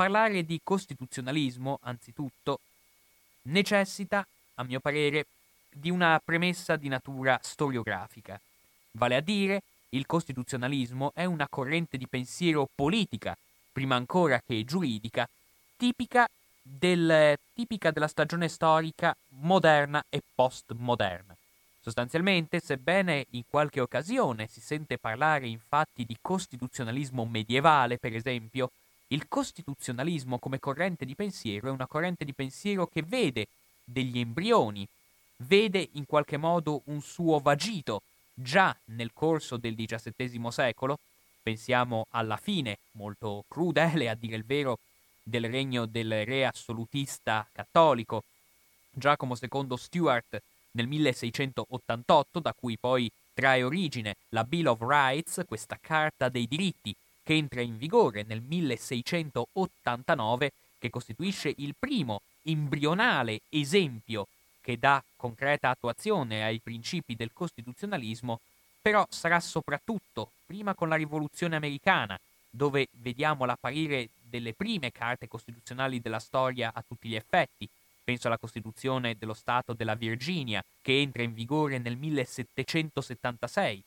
parlare di costituzionalismo, anzitutto, necessita, a mio parere, di una premessa di natura storiografica. Vale a dire, il costituzionalismo è una corrente di pensiero politica, prima ancora che giuridica, tipica, del, tipica della stagione storica moderna e postmoderna. Sostanzialmente, sebbene in qualche occasione si sente parlare infatti di costituzionalismo medievale, per esempio, il costituzionalismo come corrente di pensiero è una corrente di pensiero che vede degli embrioni, vede in qualche modo un suo vagito. Già nel corso del XVII secolo, pensiamo alla fine, molto crudele a dire il vero, del regno del re assolutista cattolico Giacomo II Stuart nel 1688, da cui poi trae origine la Bill of Rights, questa carta dei diritti che entra in vigore nel 1689, che costituisce il primo embrionale esempio che dà concreta attuazione ai principi del costituzionalismo, però sarà soprattutto, prima con la rivoluzione americana, dove vediamo l'apparire delle prime carte costituzionali della storia a tutti gli effetti, penso alla Costituzione dello Stato della Virginia, che entra in vigore nel 1776,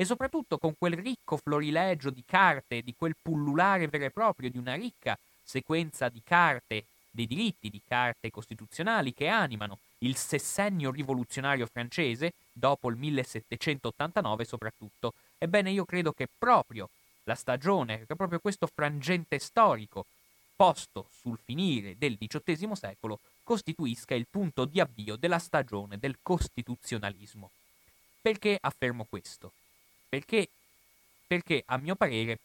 e soprattutto con quel ricco florilegio di carte, di quel pullulare vero e proprio, di una ricca sequenza di carte, dei diritti di carte costituzionali che animano il sessennio rivoluzionario francese, dopo il 1789 soprattutto. Ebbene, io credo che proprio la stagione, che proprio questo frangente storico, posto sul finire del XVIII secolo, costituisca il punto di avvio della stagione del costituzionalismo. Perché affermo questo? Perché, perché a mio parere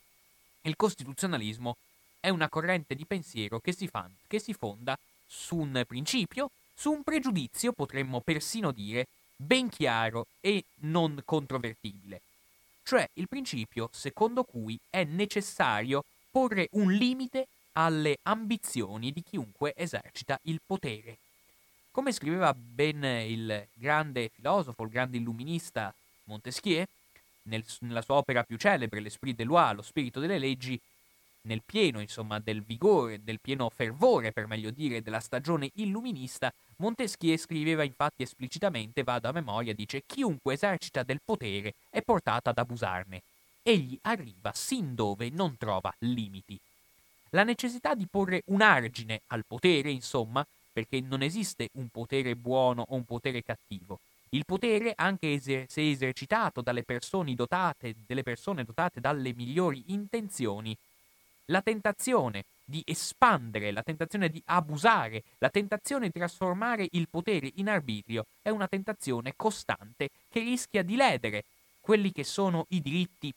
il costituzionalismo è una corrente di pensiero che si, fa, che si fonda su un principio su un pregiudizio, potremmo persino dire, ben chiaro e non controvertibile, cioè il principio secondo cui è necessario porre un limite alle ambizioni di chiunque esercita il potere. Come scriveva ben il grande filosofo, il grande illuminista Montesquieu, nel, nella sua opera più celebre, L'Esprit de loi, lo spirito delle leggi, nel pieno, insomma, del vigore, del pieno fervore, per meglio dire, della stagione illuminista, Montesquieu scriveva infatti esplicitamente, vado a memoria, dice chiunque esercita del potere è portato ad abusarne. Egli arriva sin dove non trova limiti. La necessità di porre un argine al potere, insomma, perché non esiste un potere buono o un potere cattivo. Il potere, anche se esercitato dalle persone dotate, persone dotate dalle migliori intenzioni, la tentazione di espandere, la tentazione di abusare, la tentazione di trasformare il potere in arbitrio è una tentazione costante che rischia di ledere quelli che sono i diritti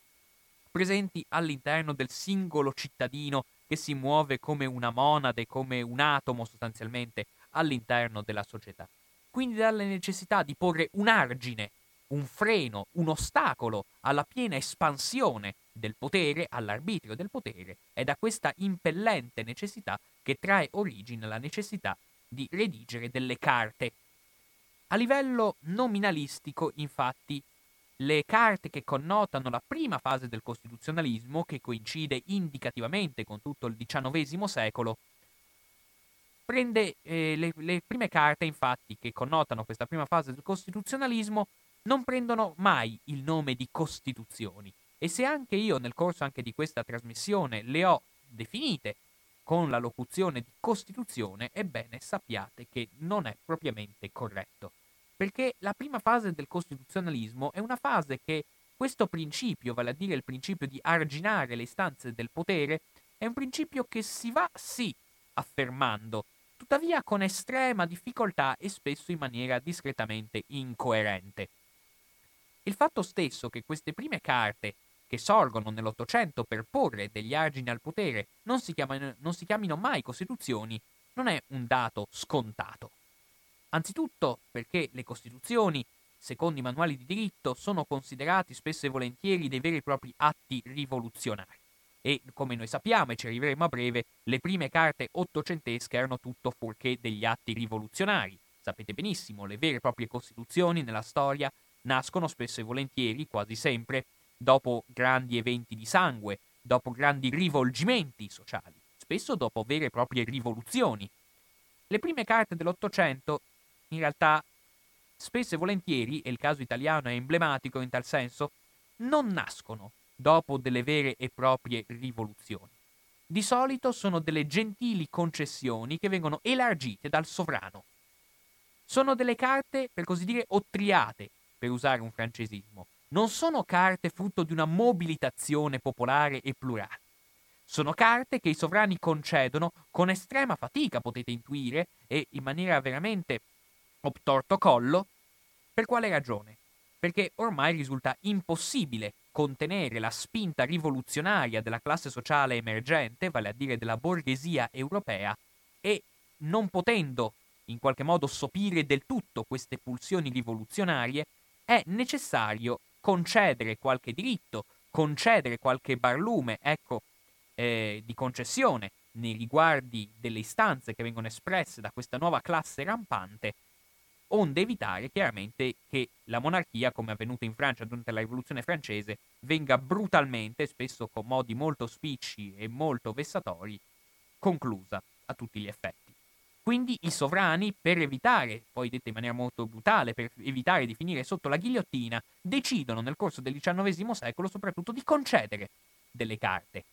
presenti all'interno del singolo cittadino che si muove come una monade, come un atomo sostanzialmente all'interno della società. Quindi dalla necessità di porre un argine, un freno, un ostacolo alla piena espansione del potere, all'arbitrio del potere, è da questa impellente necessità che trae origine la necessità di redigere delle carte. A livello nominalistico, infatti, le carte che connotano la prima fase del costituzionalismo, che coincide indicativamente con tutto il XIX secolo, prende eh, le, le prime carte, infatti, che connotano questa prima fase del costituzionalismo, non prendono mai il nome di costituzioni, e se anche io nel corso anche di questa trasmissione le ho definite con la locuzione di Costituzione, ebbene sappiate che non è propriamente corretto. Perché la prima fase del costituzionalismo è una fase che questo principio, vale a dire il principio di arginare le istanze del potere, è un principio che si va sì affermando, tuttavia con estrema difficoltà e spesso in maniera discretamente incoerente. Il fatto stesso che queste prime carte che sorgono nell'Ottocento per porre degli argini al potere non si, chiamano, non si chiamino mai Costituzioni, non è un dato scontato. Anzitutto perché le Costituzioni, secondo i manuali di diritto, sono considerati spesso e volentieri dei veri e propri atti rivoluzionari. E come noi sappiamo, e ci arriveremo a breve, le prime carte ottocentesche erano tutto fuorché degli atti rivoluzionari. Sapete benissimo, le vere e proprie Costituzioni nella storia nascono spesso e volentieri, quasi sempre, dopo grandi eventi di sangue, dopo grandi rivolgimenti sociali, spesso dopo vere e proprie rivoluzioni. Le prime carte dell'Ottocento, in realtà, spesso e volentieri, e il caso italiano è emblematico in tal senso, non nascono dopo delle vere e proprie rivoluzioni. Di solito sono delle gentili concessioni che vengono elargite dal sovrano. Sono delle carte, per così dire, ottriate, per usare un francesismo. Non sono carte frutto di una mobilitazione popolare e plurale. Sono carte che i sovrani concedono con estrema fatica, potete intuire, e in maniera veramente obtorto collo. Per quale ragione? Perché ormai risulta impossibile contenere la spinta rivoluzionaria della classe sociale emergente, vale a dire della borghesia europea, e non potendo in qualche modo sopire del tutto queste pulsioni rivoluzionarie, è necessario concedere qualche diritto, concedere qualche barlume, ecco, eh, di concessione nei riguardi delle istanze che vengono espresse da questa nuova classe rampante, onde evitare chiaramente che la monarchia, come è avvenuto in Francia durante la rivoluzione francese, venga brutalmente, spesso con modi molto spicci e molto vessatori, conclusa a tutti gli effetti. Quindi i sovrani, per evitare, poi detto in maniera molto brutale, per evitare di finire sotto la ghigliottina, decidono nel corso del XIX secolo soprattutto di concedere delle carte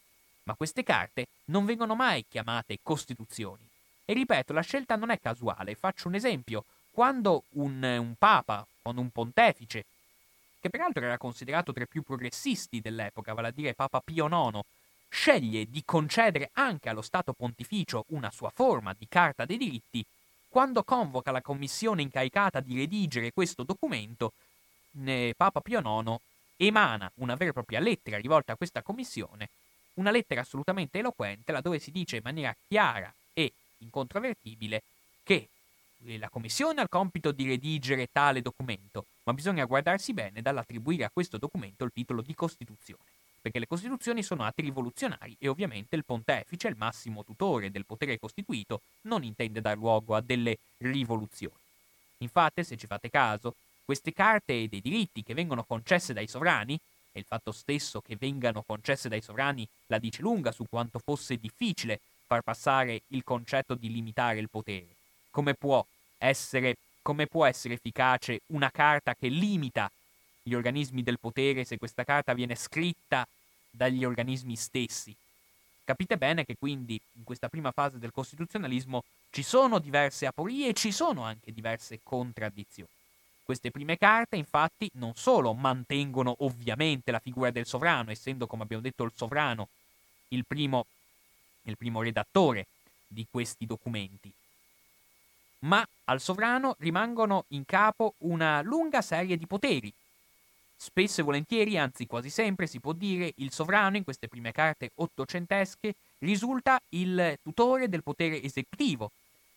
ma queste carte non vengono mai chiamate costituzioni. E ripeto, la scelta non è casuale. Faccio un esempio. Quando un, un papa, quando un pontefice, che peraltro era considerato tra i più progressisti dell'epoca, vale a dire Papa Pio IX, sceglie di concedere anche allo Stato pontificio una sua forma di carta dei diritti, quando convoca la commissione incaricata di redigere questo documento, Papa Pio IX emana una vera e propria lettera rivolta a questa commissione una lettera assolutamente eloquente laddove si dice in maniera chiara e incontrovertibile che la Commissione ha il compito di redigere tale documento, ma bisogna guardarsi bene dall'attribuire a questo documento il titolo di Costituzione, perché le Costituzioni sono atti rivoluzionari e ovviamente il pontefice, il massimo tutore del potere costituito, non intende dar luogo a delle rivoluzioni. Infatti, se ci fate caso, queste carte dei diritti che vengono concesse dai sovrani e il fatto stesso che vengano concesse dai sovrani la dice lunga su quanto fosse difficile far passare il concetto di limitare il potere. Come può essere, come può essere efficace una carta che limita gli organismi del potere se questa carta viene scritta dagli organismi stessi? Capite bene che quindi in questa prima fase del costituzionalismo ci sono diverse aporie e ci sono anche diverse contraddizioni. Queste prime carte, infatti, non solo mantengono ovviamente la figura del sovrano, essendo, come abbiamo detto, il sovrano il primo, il primo redattore di questi documenti, ma al sovrano rimangono in capo una lunga serie di poteri. Spesso e volentieri, anzi quasi sempre, si può dire, il sovrano in queste prime carte ottocentesche risulta il tutore del potere esecutivo,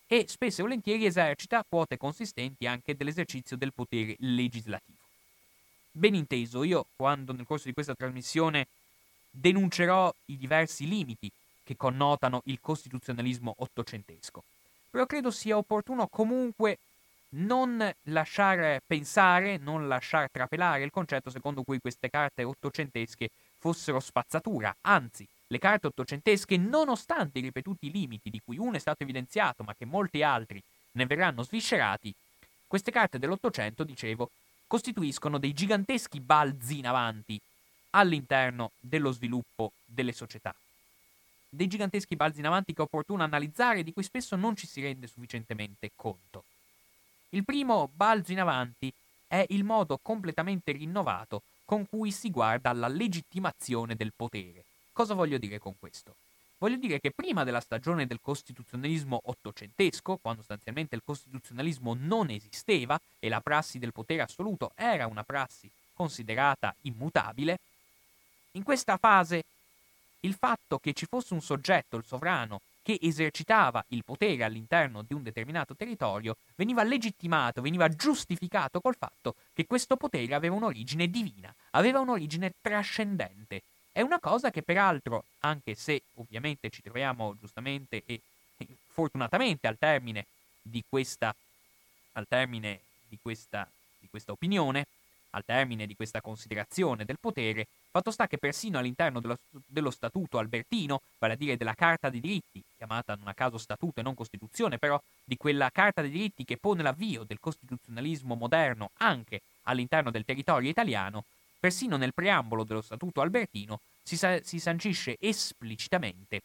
e spesso e volentieri esercita quote consistenti anche dell'esercizio del potere legislativo. Ben inteso, io quando nel corso di questa trasmissione denuncerò i diversi limiti che connotano il costituzionalismo ottocentesco, però credo sia opportuno comunque non lasciare pensare, non lasciar trapelare il concetto secondo cui queste carte ottocentesche fossero spazzatura, anzi le carte ottocentesche, nonostante i ripetuti limiti di cui uno è stato evidenziato, ma che molti altri ne verranno sviscerati, queste carte dell'Ottocento, dicevo, costituiscono dei giganteschi balzi in avanti all'interno dello sviluppo delle società. Dei giganteschi balzi in avanti che è opportuno analizzare e di cui spesso non ci si rende sufficientemente conto. Il primo balzo in avanti è il modo completamente rinnovato con cui si guarda alla legittimazione del potere. Cosa voglio dire con questo? Voglio dire che prima della stagione del costituzionalismo ottocentesco, quando sostanzialmente il costituzionalismo non esisteva e la prassi del potere assoluto era una prassi considerata immutabile, in questa fase il fatto che ci fosse un soggetto, il sovrano, che esercitava il potere all'interno di un determinato territorio veniva legittimato, veniva giustificato col fatto che questo potere aveva un'origine divina, aveva un'origine trascendente, è una cosa che peraltro, anche se ovviamente ci troviamo giustamente e fortunatamente al termine di questa, al termine di questa, di questa opinione, al termine di questa considerazione del potere, Fatto sta che persino all'interno dello, dello, statuto albertino, vale a dire della Carta dei diritti, chiamata non a caso statuto e non Costituzione, però di quella Carta dei diritti che pone l'avvio del costituzionalismo moderno anche all'interno del territorio italiano, persino nel preambolo dello statuto albertino si, sa- si sancisce esplicitamente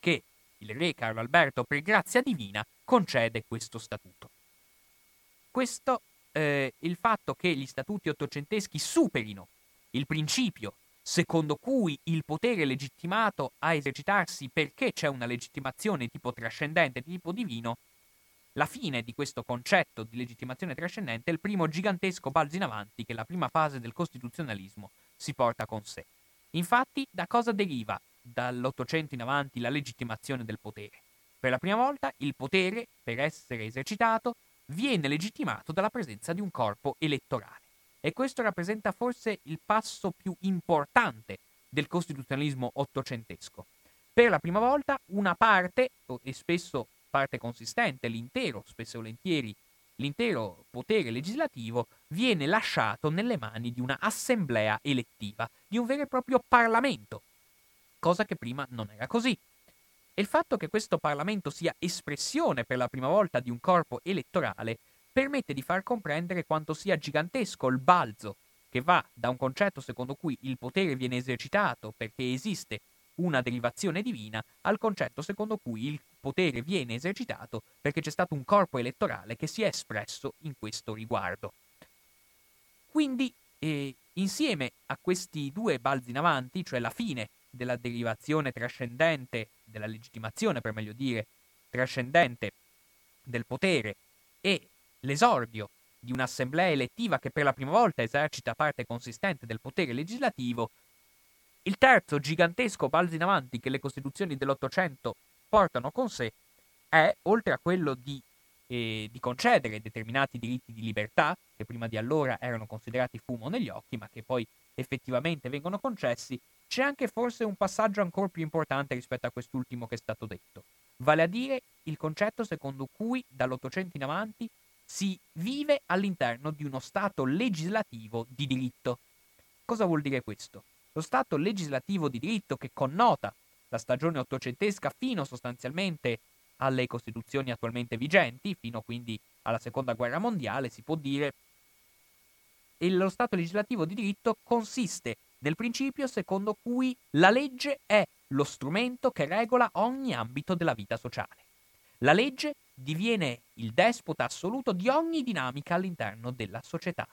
che il re Carlo Alberto, per grazia divina, concede questo statuto. Questo eh, il fatto che gli statuti ottocenteschi superino il principio secondo cui il potere legittimato a esercitarsi perché c'è una legittimazione tipo trascendente, di tipo divino, la fine di questo concetto di legittimazione trascendente è il primo gigantesco balzo in avanti che la prima fase del costituzionalismo si porta con sé. Infatti, da cosa deriva dall'Ottocento in avanti la legittimazione del potere? Per la prima volta il potere, per essere esercitato, viene legittimato dalla presenza di un corpo elettorale. E questo rappresenta forse il passo più importante del costituzionalismo ottocentesco. Per la prima volta una parte, e spesso parte consistente, l'intero, spesso e volentieri, l'intero potere legislativo viene lasciato nelle mani di una assemblea elettiva, di un vero e proprio Parlamento, cosa che prima non era così. E il fatto che questo Parlamento sia espressione per la prima volta di un corpo elettorale permette di far comprendere quanto sia gigantesco il balzo che va da un concetto secondo cui il potere viene esercitato perché esiste una derivazione divina al concetto secondo cui il potere viene esercitato perché c'è stato un corpo elettorale che si è espresso in questo riguardo. Quindi, eh, insieme a questi due balzi in avanti, cioè la fine della derivazione trascendente, della legittimazione per meglio dire, trascendente del potere e l'esordio di un'assemblea elettiva che per la prima volta esercita parte consistente del potere legislativo, il terzo gigantesco balzo in avanti che le costituzioni dell'Ottocento portano con sé è, oltre a quello di, eh, di concedere determinati diritti di libertà, che prima di allora erano considerati fumo negli occhi, ma che poi effettivamente vengono concessi, c'è anche forse un passaggio ancora più importante rispetto a quest'ultimo che è stato detto, vale a dire il concetto secondo cui dall'Ottocento in avanti si vive all'interno di uno Stato legislativo di diritto. Cosa vuol dire questo? Lo Stato legislativo di diritto che connota la stagione ottocentesca fino sostanzialmente alle costituzioni attualmente vigenti, fino quindi alla seconda guerra mondiale, si può dire, e lo Stato legislativo di diritto consiste nel principio secondo cui la legge è lo strumento che regola ogni ambito della vita sociale. La legge diviene il despota assoluto di ogni dinamica all'interno della società.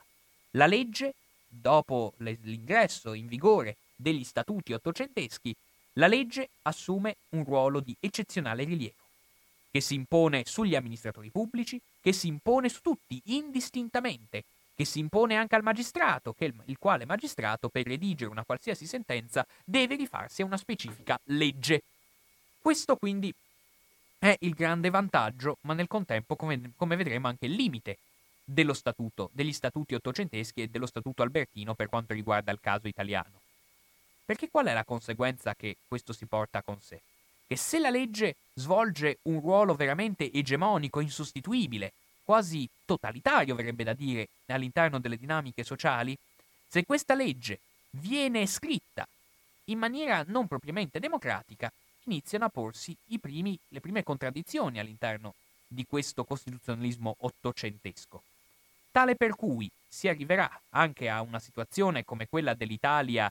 La legge, dopo l'ingresso in vigore degli statuti ottocenteschi, la legge assume un ruolo di eccezionale rilievo, che si impone sugli amministratori pubblici, che si impone su tutti indistintamente, che si impone anche al magistrato, che il, quale magistrato per redigere una qualsiasi sentenza deve rifarsi a una specifica legge. Questo quindi è il grande vantaggio, ma nel contempo, come, come vedremo, anche il limite dello statuto, degli statuti ottocenteschi e dello statuto albertino per quanto riguarda il caso italiano. Perché qual è la conseguenza che questo si porta con sé? Che se la legge svolge un ruolo veramente egemonico, insostituibile, quasi totalitario verrebbe da dire, all'interno delle dinamiche sociali, se questa legge viene scritta in maniera non propriamente democratica, iniziano a porsi primi, le prime contraddizioni all'interno di questo costituzionalismo ottocentesco. Tale per cui si arriverà anche a una situazione come quella dell'Italia,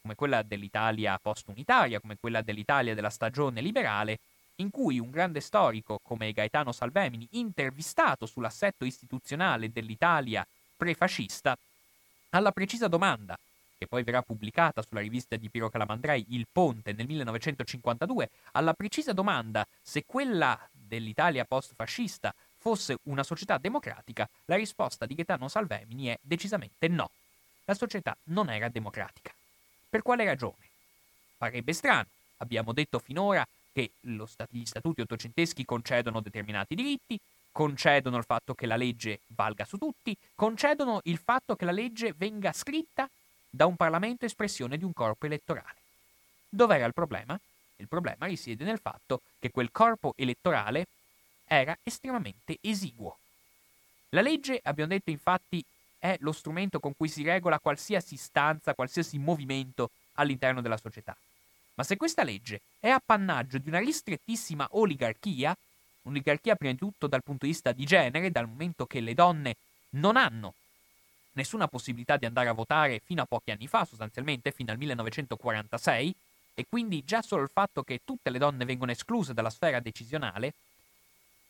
come quella dell'Italia post-unitaria, come quella dell'Italia della stagione liberale, in cui un grande storico come Gaetano Salvemini, intervistato sull'assetto istituzionale dell'Italia prefascista, alla precisa domanda che poi verrà pubblicata sulla rivista di Piero Calamandrei, Il Ponte, nel 1952, alla precisa domanda se quella dell'Italia post-fascista fosse una società democratica, la risposta di Gaetano Salvemini è decisamente no. La società non era democratica. Per quale ragione? Farebbe strano. Abbiamo detto finora che stat- gli statuti ottocenteschi concedono determinati diritti, concedono il fatto che la legge valga su tutti, concedono il fatto che la legge venga scritta da un Parlamento espressione di un corpo elettorale. Dov'era il problema? Il problema risiede nel fatto che quel corpo elettorale era estremamente esiguo. La legge, abbiamo detto infatti, è lo strumento con cui si regola qualsiasi istanza, qualsiasi movimento all'interno della società. Ma se questa legge è appannaggio di una ristrettissima oligarchia, oligarchia prima di tutto dal punto di vista di genere, dal momento che le donne non hanno nessuna possibilità di andare a votare fino a pochi anni fa, sostanzialmente fino al 1946, e quindi già solo il fatto che tutte le donne vengono escluse dalla sfera decisionale,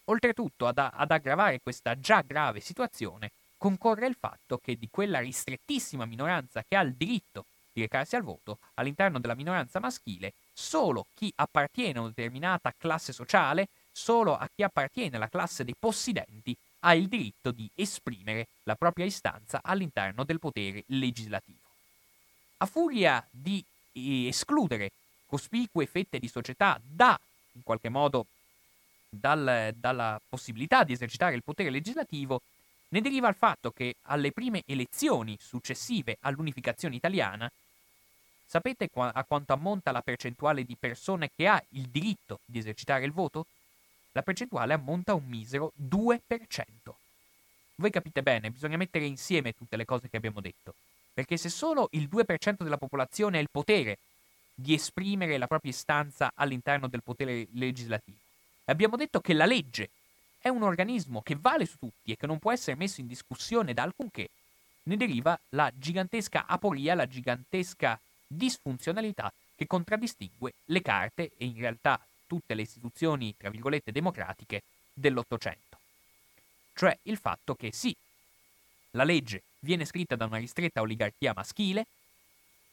oltretutto ad, ad aggravare questa già grave situazione, concorre il fatto che di quella ristrettissima minoranza che ha il diritto di recarsi al voto, all'interno della minoranza maschile, solo chi appartiene a una determinata classe sociale, solo a chi appartiene alla classe dei possidenti, ha il diritto di esprimere la propria istanza all'interno del potere legislativo. A furia di eh, escludere cospicue fette di società da, in qualche modo, dal, dalla possibilità di esercitare il potere legislativo, ne deriva il fatto che alle prime elezioni successive all'unificazione italiana Sapete a quanto ammonta la percentuale di persone che ha il diritto di esercitare il voto? La percentuale ammonta a un misero 2%. Voi capite bene, bisogna mettere insieme tutte le cose che abbiamo detto, perché se solo il 2% della popolazione ha il potere di esprimere la propria istanza all'interno del potere legislativo, abbiamo detto che la legge è un organismo che vale su tutti e che non può essere messo in discussione da alcunché, ne deriva la gigantesca aporia, la gigantesca disfunzionalità che contraddistingue le carte e in realtà tutte le istituzioni, tra virgolette, democratiche dell'Ottocento. Cioè il fatto che sì, la legge viene scritta da una ristretta oligarchia maschile,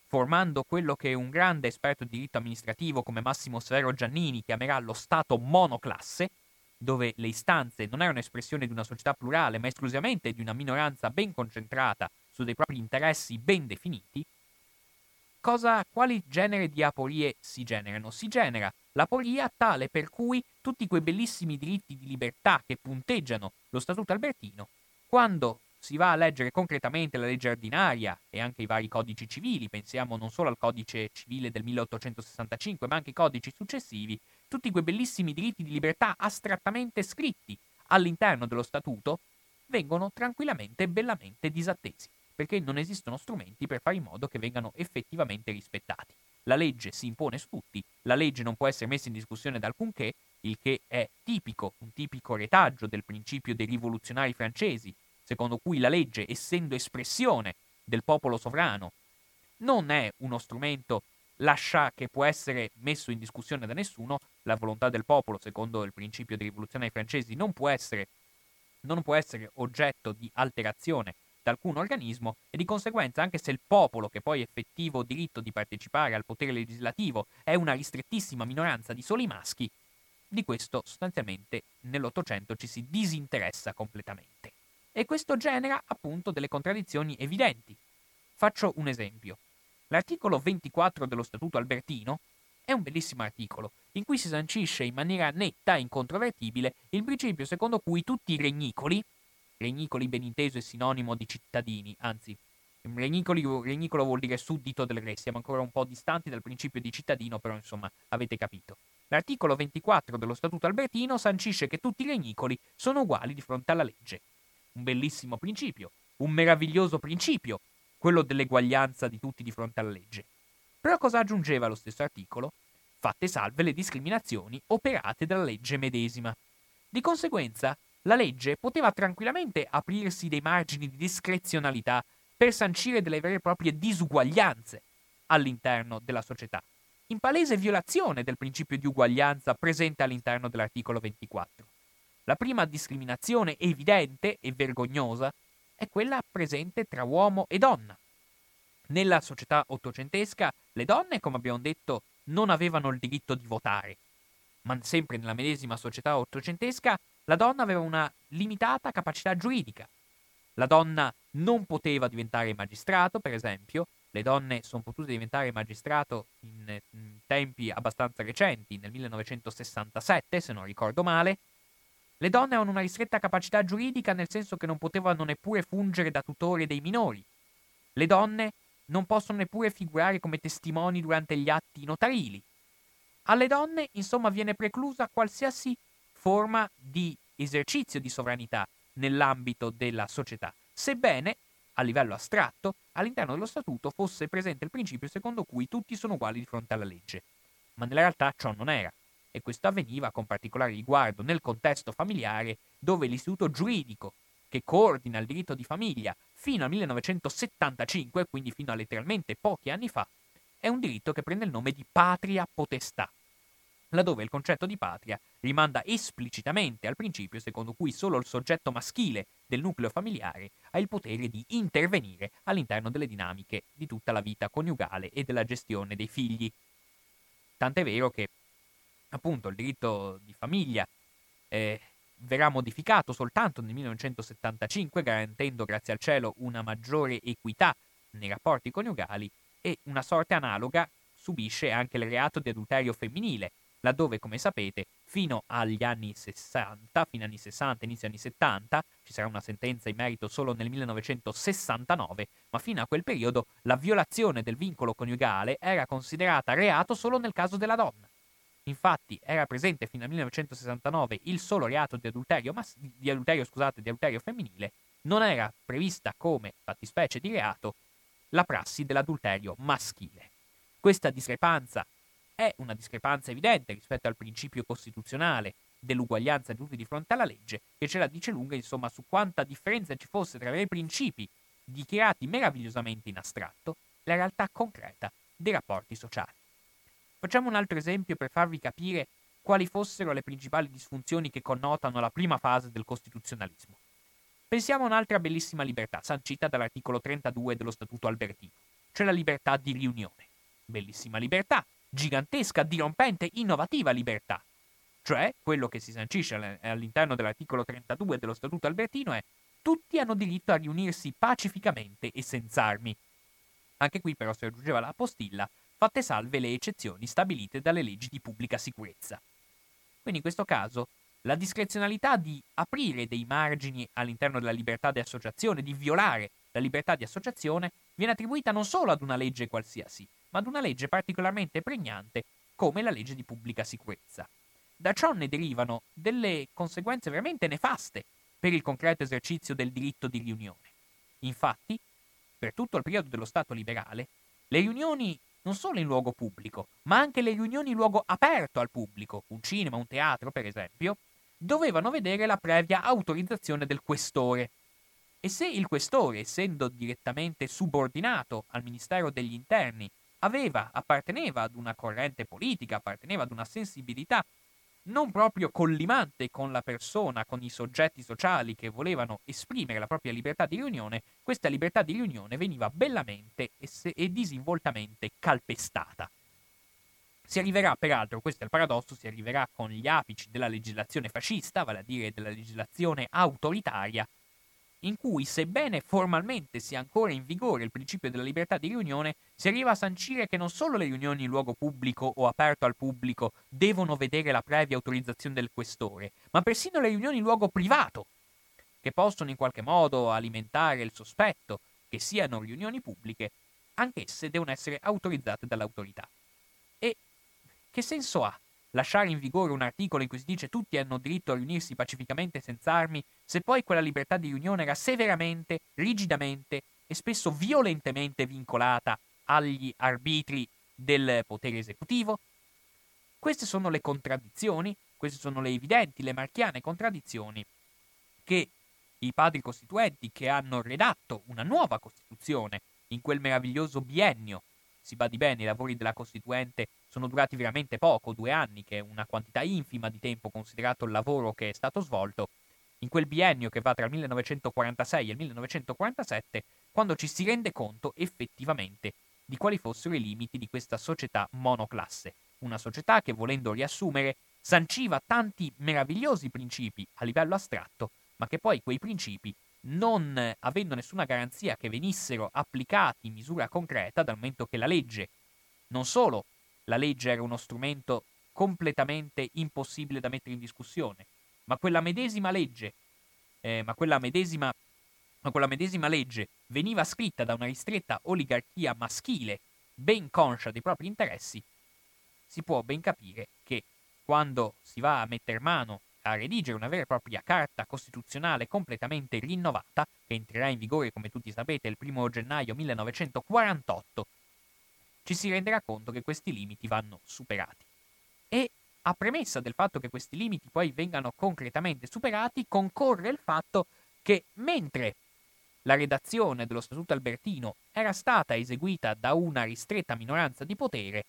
formando quello che un grande esperto di diritto amministrativo come Massimo Severo Giannini chiamerà lo Stato monoclasse, dove le istanze non erano espressione di una società plurale, ma esclusivamente di una minoranza ben concentrata su dei propri interessi ben definiti, cosa, quali genere di aporie si generano? Si genera l'aporia tale per cui tutti quei bellissimi diritti di libertà che punteggiano lo Statuto albertino, quando si va a leggere concretamente la legge ordinaria e anche i vari codici civili, pensiamo non solo al codice civile del 1865, ma anche ai codici successivi, tutti quei bellissimi diritti di libertà astrattamente scritti all'interno dello Statuto vengono tranquillamente e bellamente disattesi perché non esistono strumenti per fare in modo che vengano effettivamente rispettati. La legge si impone su tutti, la legge non può essere messa in discussione da alcunché, il che è tipico, un tipico retaggio del principio dei rivoluzionari francesi, secondo cui la legge, essendo espressione del popolo sovrano, non è uno strumento lascia che può essere messo in discussione da nessuno, la volontà del popolo, secondo il principio dei rivoluzionari francesi, non può essere, non può essere oggetto di alterazione da alcun organismo e di conseguenza anche se il popolo che poi effettivo diritto di partecipare al potere legislativo è una ristrettissima minoranza di soli maschi, di questo sostanzialmente nell'Ottocento ci si disinteressa completamente. E questo genera appunto delle contraddizioni evidenti. Faccio un esempio. L'articolo 24 dello Statuto Albertino è un bellissimo articolo in cui si sancisce in maniera netta e incontrovertibile il principio secondo cui tutti i regnicoli, Regnicoli ben inteso è sinonimo di cittadini, anzi, Regnicoli, regnicolo vuol dire suddito del re, siamo ancora un po' distanti dal principio di cittadino, però insomma avete capito. L'articolo 24 dello Statuto Albertino sancisce che tutti i regnicoli sono uguali di fronte alla legge. Un bellissimo principio, un meraviglioso principio, quello dell'eguaglianza di tutti di fronte alla legge. Però cosa aggiungeva lo stesso articolo? Fatte salve le discriminazioni operate dalla legge medesima. Di conseguenza, la legge poteva tranquillamente aprirsi dei margini di discrezionalità per sancire delle vere e proprie disuguaglianze all'interno della società, in palese violazione del principio di uguaglianza presente all'interno dell'articolo 24. La prima discriminazione evidente e vergognosa è quella presente tra uomo e donna. Nella società ottocentesca le donne, come abbiamo detto, non avevano il diritto di votare, ma sempre nella medesima società ottocentesca la donna aveva una limitata capacità giuridica. La donna non poteva diventare magistrato, per esempio, le donne sono potute diventare magistrato in, in, tempi abbastanza recenti, nel 1967, se non ricordo male. Le donne avevano una ristretta capacità giuridica nel senso che non potevano neppure fungere da tutori dei minori. Le donne non possono neppure figurare come testimoni durante gli atti notarili. Alle donne, insomma, viene preclusa qualsiasi forma di esercizio di sovranità nell'ambito della società, sebbene a livello astratto, all'interno dello statuto fosse presente il principio secondo cui tutti sono uguali di fronte alla legge. Ma nella realtà ciò non era, e questo avveniva con particolare riguardo nel contesto familiare dove l'istituto giuridico che coordina il diritto di famiglia fino al 1975, quindi fino a letteralmente pochi anni fa, è un diritto che prende il nome di patria potestà, laddove il concetto di patria rimanda esplicitamente al principio secondo cui solo il soggetto maschile del nucleo familiare ha il potere di intervenire all'interno delle dinamiche di tutta la vita coniugale e della gestione dei figli. Tant'è vero che appunto il diritto di famiglia eh, verrà modificato soltanto nel 1975, garantendo grazie al cielo una maggiore equità nei rapporti coniugali e una sorte analoga subisce anche il reato di adulterio femminile, laddove, come sapete, fino agli anni 60, fino agli anni 60, inizio anni 70, ci sarà una sentenza in merito solo nel 1969, ma fino a quel periodo la violazione del vincolo coniugale era considerata reato solo nel caso della donna. Infatti era presente fino al 1969 il solo reato di adulterio, mas- di adulterio, scusate, di adulterio femminile, non era prevista come fattispecie di reato la prassi dell'adulterio maschile. Questa discrepanza è una discrepanza evidente rispetto al principio costituzionale dell'uguaglianza di tutti di fronte alla legge, che ce la dice lunga insomma su quanta differenza ci fosse tra i principi dichiarati meravigliosamente in astratto e la realtà concreta dei rapporti sociali. Facciamo un altro esempio per farvi capire quali fossero le principali disfunzioni che connotano la prima fase del costituzionalismo. Pensiamo a un'altra bellissima libertà, sancita dall'articolo 32 dello Statuto Albertino, cioè la libertà di riunione. Bellissima libertà, gigantesca, dirompente, innovativa libertà. Cioè, quello che si sancisce all'interno dell'articolo 32 dello Statuto Albertino è tutti hanno diritto a riunirsi pacificamente e senza armi. Anche qui però si aggiungeva la postilla fatte salve le eccezioni stabilite dalle leggi di pubblica sicurezza. Quindi in questo caso la discrezionalità di aprire dei margini all'interno della libertà di associazione, di violare la libertà di associazione, viene attribuita non solo ad una legge qualsiasi, ma ad una legge particolarmente pregnante come la legge di pubblica sicurezza. Da ciò ne derivano delle conseguenze veramente nefaste per il concreto esercizio del diritto di riunione. Infatti, per tutto il periodo dello Stato liberale, le riunioni non solo in luogo pubblico, ma anche le riunioni in luogo aperto al pubblico, un cinema, un teatro per esempio, dovevano vedere la previa autorizzazione del questore. E se il questore, essendo direttamente subordinato al Ministero degli Interni, aveva, apparteneva ad una corrente politica, apparteneva ad una sensibilità non proprio collimante con la persona, con i soggetti sociali che volevano esprimere la propria libertà di riunione, questa libertà di riunione veniva bellamente e, se- e disinvoltamente calpestata. Si arriverà, peraltro, questo è il paradosso, si arriverà con gli apici della legislazione fascista, vale a dire della legislazione autoritaria, in cui, sebbene formalmente sia ancora in vigore il principio della libertà di riunione, si arriva a sancire che non solo le riunioni in luogo pubblico o aperto al pubblico devono vedere la previa autorizzazione del questore, ma persino le riunioni in luogo privato, che possono in qualche modo alimentare il sospetto che siano riunioni pubbliche, anch'esse devono essere autorizzate dall'autorità. E che senso ha lasciare in vigore un articolo in cui si dice tutti hanno diritto a riunirsi pacificamente senza armi, se poi quella libertà di riunione era severamente, rigidamente e spesso violentemente vincolata agli arbitri del potere esecutivo? Queste sono le contraddizioni, queste sono le evidenti, le marchiane contraddizioni che i padri costituenti che hanno redatto una nuova Costituzione in quel meraviglioso biennio si badi bene, i lavori della Costituente sono durati veramente poco, due anni, che è una quantità infima di tempo considerato il lavoro che è stato svolto, in quel biennio che va tra il 1946 e il 1947, quando ci si rende conto effettivamente di quali fossero i limiti di questa società monoclasse. Una società che, volendo riassumere, sanciva tanti meravigliosi principi a livello astratto, ma che poi quei principi non avendo nessuna garanzia che venissero applicati in misura concreta, dal momento che la legge, non solo la legge era uno strumento completamente impossibile da mettere in discussione, ma quella medesima legge, eh, ma quella medesima, ma quella medesima legge veniva scritta da una ristretta oligarchia maschile, ben conscia dei propri interessi, si può ben capire che quando si va a mettere mano a redigere una vera e propria carta costituzionale completamente rinnovata, che entrerà in vigore, come tutti sapete, il 1 gennaio 1948, ci si renderà conto che questi limiti vanno superati. E a premessa del fatto che questi limiti poi vengano concretamente superati, concorre il fatto che mentre la redazione dello Statuto Albertino era stata eseguita da una ristretta minoranza di potere,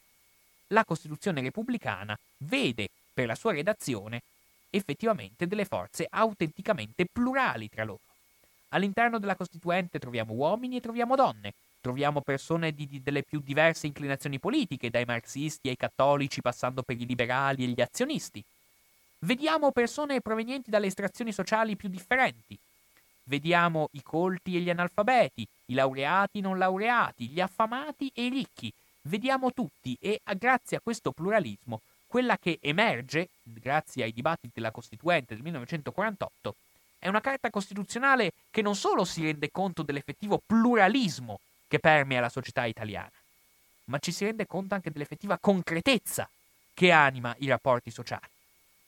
la Costituzione repubblicana vede per la sua redazione effettivamente delle forze autenticamente plurali tra loro. All'interno della Costituente troviamo uomini e troviamo donne, troviamo persone di, di, delle più diverse inclinazioni politiche, dai marxisti ai cattolici passando per i liberali e gli azionisti. Vediamo persone provenienti dalle estrazioni sociali più differenti. Vediamo i colti e gli analfabeti, i laureati e non laureati, gli affamati e i ricchi. Vediamo tutti e grazie a questo pluralismo quella che emerge, grazie ai dibattiti della Costituente del 1948, è una carta costituzionale che non solo si rende conto dell'effettivo pluralismo che permea la società italiana, ma ci si rende conto anche dell'effettiva concretezza che anima i rapporti sociali.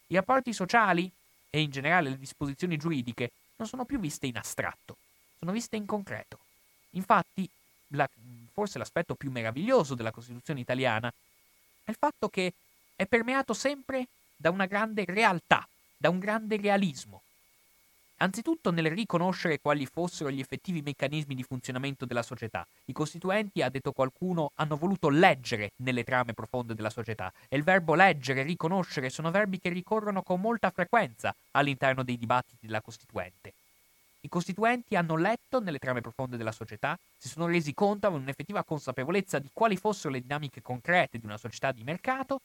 I rapporti sociali e in generale le disposizioni giuridiche non sono più viste in astratto, sono viste in concreto. Infatti, la, forse l'aspetto più meraviglioso della Costituzione italiana è il fatto che è permeato sempre da una grande realtà, da un grande realismo. Anzitutto nel riconoscere quali fossero gli effettivi meccanismi di funzionamento della società. I costituenti, ha detto qualcuno, hanno voluto leggere nelle trame profonde della società e il verbo leggere e riconoscere sono verbi che ricorrono con molta frequenza all'interno dei dibattiti della Costituente. I costituenti hanno letto nelle trame profonde della società, si sono resi conto, avevano un'effettiva consapevolezza di quali fossero le dinamiche concrete di una società di mercato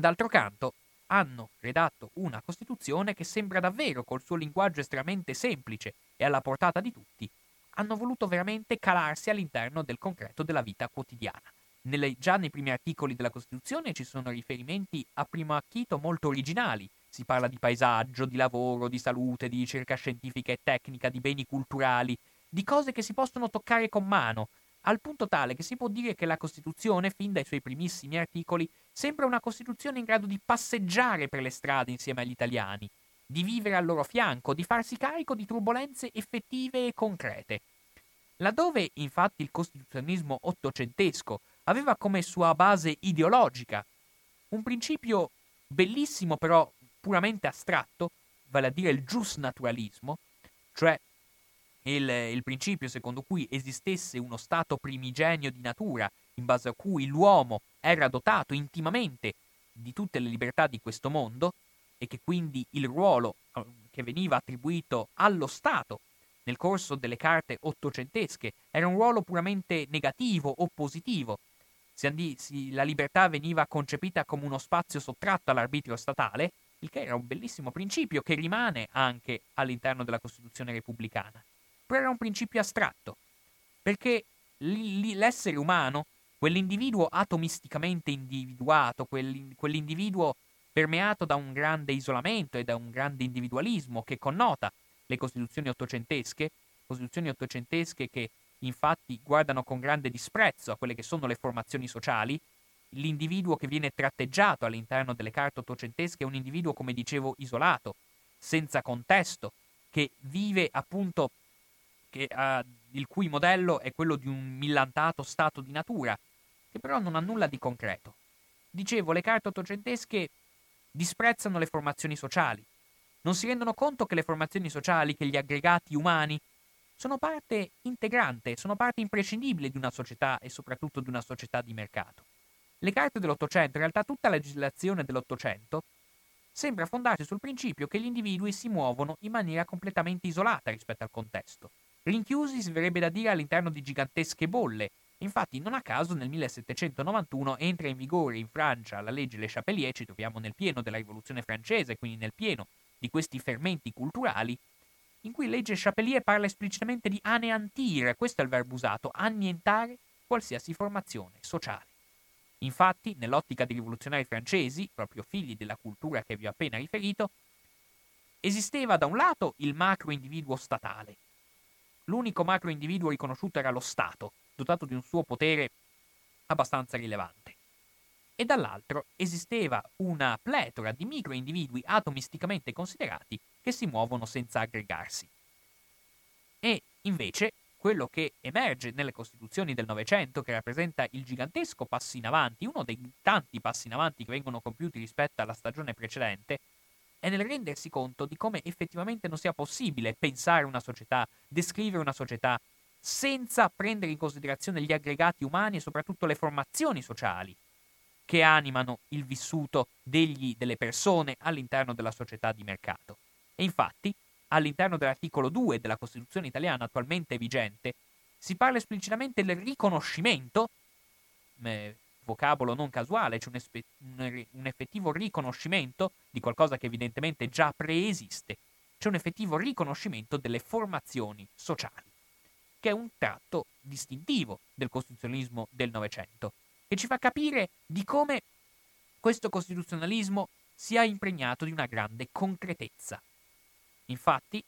d'altro canto, hanno redatto una Costituzione che sembra davvero, col suo linguaggio estremamente semplice e alla portata di tutti, hanno voluto veramente calarsi all'interno del concreto della vita quotidiana. Nelle, già nei primi articoli della Costituzione ci sono riferimenti a primo acchito molto originali. Si parla di paesaggio, di lavoro, di salute, di ricerca scientifica e tecnica, di beni culturali, di cose che si possono toccare con mano, al punto tale che si può dire che la Costituzione, fin dai suoi primissimi articoli, sembra una Costituzione in grado di passeggiare per le strade insieme agli italiani, di vivere al loro fianco, di farsi carico di turbulenze effettive e concrete. Laddove infatti il costituzionalismo ottocentesco aveva come sua base ideologica un principio bellissimo però puramente astratto, vale a dire il giusnaturalismo, cioè il, il, principio secondo cui esistesse uno stato primigenio di natura in base a cui l'uomo era dotato intimamente di tutte le libertà di questo mondo e che quindi il ruolo eh, che veniva attribuito allo Stato nel corso delle carte ottocentesche era un ruolo puramente negativo o positivo. La libertà veniva concepita come uno spazio sottratto all'arbitrio statale, il che era un bellissimo principio che rimane anche all'interno della Costituzione repubblicana però era un principio astratto, perché l'essere umano, quell'individuo atomisticamente individuato, quell'individuo permeato da un grande isolamento e da un grande individualismo che connota le costituzioni ottocentesche, costituzioni ottocentesche che infatti guardano con grande disprezzo a quelle che sono le formazioni sociali, l'individuo che viene tratteggiato all'interno delle carte ottocentesche è un individuo, come dicevo, isolato, senza contesto, che vive appunto che, uh, il cui modello è quello di un millantato stato di natura, che però non ha nulla di concreto. Dicevo, le carte ottocentesche disprezzano le formazioni sociali, non si rendono conto che le formazioni sociali, che gli aggregati umani, sono parte integrante, sono parte imprescindibile di una società e soprattutto di una società di mercato. Le carte dell'Ottocento, in realtà tutta la legislazione dell'Ottocento, sembra fondarsi sul principio che gli individui si muovono in maniera completamente isolata rispetto al contesto. Rinchiusi si verrebbe da dire all'interno di gigantesche bolle. Infatti, non a caso nel 1791 entra in vigore in Francia la legge Le Chapelier, ci troviamo nel pieno della rivoluzione francese, quindi nel pieno di questi fermenti culturali, in cui legge Chapelier parla esplicitamente di aneantire, questo è il verbo usato, annientare qualsiasi formazione sociale. Infatti, nell'ottica dei rivoluzionari francesi, proprio figli della cultura che vi ho appena riferito, esisteva da un lato il macro individuo statale, l'unico macro individuo riconosciuto era lo Stato, dotato di un suo potere abbastanza rilevante. e dall'altro esisteva una pletora di microindividui atomisticamente considerati che si muovono senza aggregarsi. E invece quello che emerge nelle Costituzioni del Novecento, che rappresenta il gigantesco passo in avanti, uno dei tanti passi in avanti che vengono compiuti rispetto alla stagione precedente, è nel rendersi conto di come effettivamente non sia possibile pensare una società, descrivere una società, senza prendere in considerazione gli aggregati umani e soprattutto le formazioni sociali che animano il vissuto degli, delle persone all'interno della società di mercato. E infatti, all'interno dell'articolo 2 della Costituzione italiana attualmente vigente, si parla esplicitamente del riconoscimento, eh, vocabolo non casuale, cioè un, espe- un, effettivo riconoscimento di qualcosa che evidentemente già preesiste, c'è un effettivo riconoscimento delle formazioni sociali, che è un tratto distintivo del costituzionalismo del Novecento che ci fa capire di come questo costituzionalismo sia impregnato di una grande concretezza. Infatti,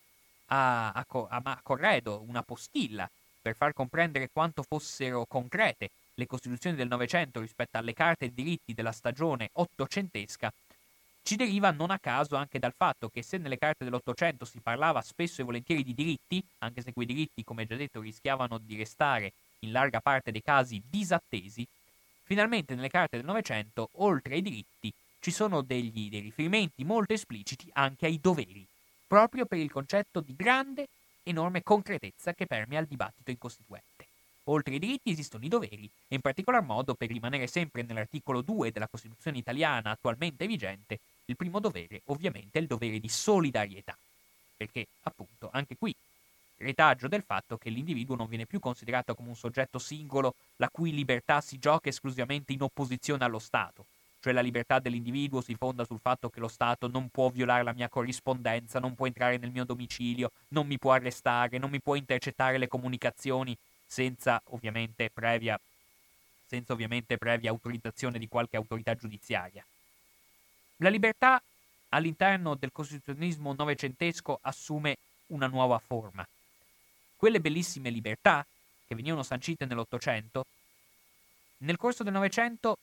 a, a, a Corredo una postilla per far comprendere quanto fossero concrete le Costituzioni del Novecento rispetto alle carte e diritti della stagione ottocentesca, ci deriva non a caso anche dal fatto che se nelle carte dell'Ottocento si parlava spesso e volentieri di diritti, anche se quei diritti, come già detto, rischiavano di restare in larga parte dei casi disattesi, Finalmente nelle carte del Novecento, oltre ai diritti, ci sono degli, dei riferimenti molto espliciti anche ai doveri, proprio per il concetto di grande, enorme concretezza che permea il dibattito in Costituente. Oltre ai diritti esistono i doveri, e in particolar modo, per rimanere sempre nell'articolo 2 della Costituzione italiana attualmente vigente, il primo dovere ovviamente è il dovere di solidarietà, perché appunto anche qui retaggio del fatto che l'individuo non viene più considerato come un soggetto singolo la cui libertà si gioca esclusivamente in opposizione allo Stato, cioè la libertà dell'individuo si fonda sul fatto che lo Stato non può violare la mia corrispondenza, non può entrare nel mio domicilio, non mi può arrestare, non mi può intercettare le comunicazioni senza ovviamente previa, senza ovviamente previa autorizzazione di qualche autorità giudiziaria. La libertà all'interno del costituzionalismo novecentesco assume una nuova forma. Quelle bellissime libertà che venivano sancite nell'Ottocento, nel corso del Novecento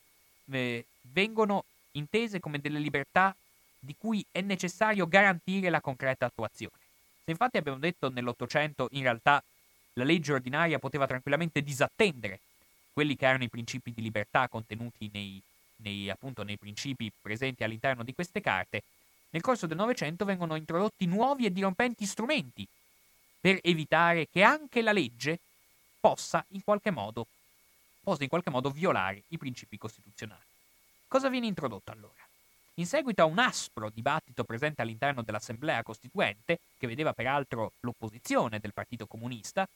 eh, vengono intese come delle libertà di cui è necessario garantire la concreta attuazione. Se infatti abbiamo detto nell'Ottocento in realtà la legge ordinaria poteva tranquillamente disattendere quelli che erano i principi di libertà contenuti nei, nei, appunto, nei principi presenti all'interno di queste carte, nel corso del Novecento vengono introdotti nuovi e dirompenti strumenti per evitare che anche la legge possa in qualche modo, possa in qualche modo violare i principi costituzionali. Cosa viene introdotto allora? In seguito a un aspro dibattito presente all'interno dell'Assemblea Costituente, che vedeva peraltro l'opposizione del Partito Comunista,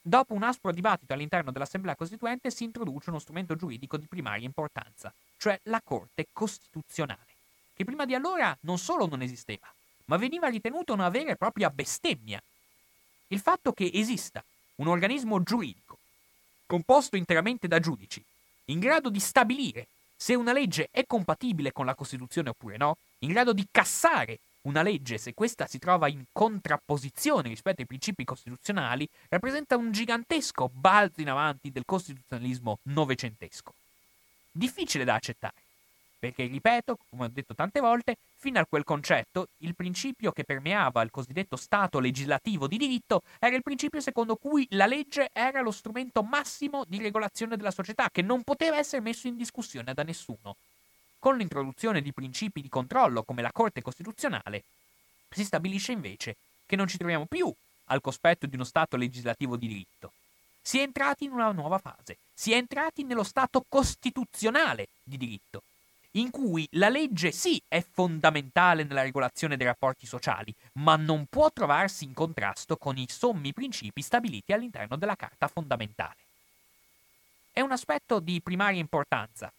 dopo un aspro dibattito all'interno dell'Assemblea Costituente si introduce uno strumento giuridico di primaria importanza, cioè la Corte Costituzionale, che prima di allora non solo non esisteva, ma veniva ritenuto una vera e propria bestemmia. Il fatto che esista un organismo giuridico, composto interamente da giudici, in grado di stabilire se una legge è compatibile con la Costituzione oppure no, in grado di cassare una legge se questa si trova in contrapposizione rispetto ai principi costituzionali, rappresenta un gigantesco balzo in avanti del costituzionalismo novecentesco. Difficile da accettare, perché, ripeto, come ho detto tante volte, fino a quel concetto, il principio che permeava il cosiddetto Stato legislativo di diritto era il principio secondo cui la legge era lo strumento massimo di regolazione della società, che non poteva essere messo in discussione da nessuno. Con l'introduzione di principi di controllo come la Corte Costituzionale, si stabilisce invece che non ci troviamo più al cospetto di uno Stato legislativo di diritto. Si è entrati in una nuova fase, si è entrati nello Stato costituzionale di diritto, in cui la legge sì è fondamentale nella regolazione dei rapporti sociali, ma non può trovarsi in contrasto con i sommi principi stabiliti all'interno della Carta fondamentale. È un aspetto di primaria importanza,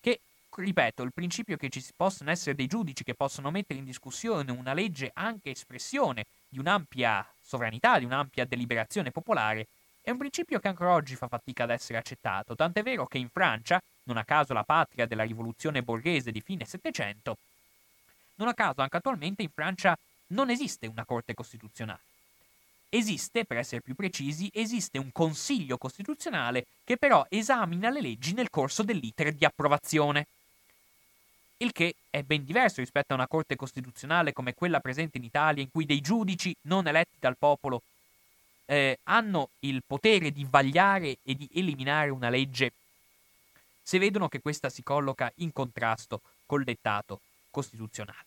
che, ripeto, il principio che ci possono essere dei giudici che possono mettere in discussione una legge anche espressione di un'ampia sovranità, di un'ampia deliberazione popolare, è un principio che ancora oggi fa fatica ad essere accettato, tant'è vero che in Francia, non a caso la patria della rivoluzione borghese di fine Settecento, non a caso anche attualmente in Francia non esiste una Corte Costituzionale. Esiste, per essere più precisi, esiste un Consiglio Costituzionale che però esamina le leggi nel corso dell'iter di approvazione. Il che è ben diverso rispetto a una Corte Costituzionale come quella presente in Italia, in cui dei giudici non eletti dal popolo eh, hanno il potere di vagliare e di eliminare una legge se vedono che questa si colloca in contrasto col dettato costituzionale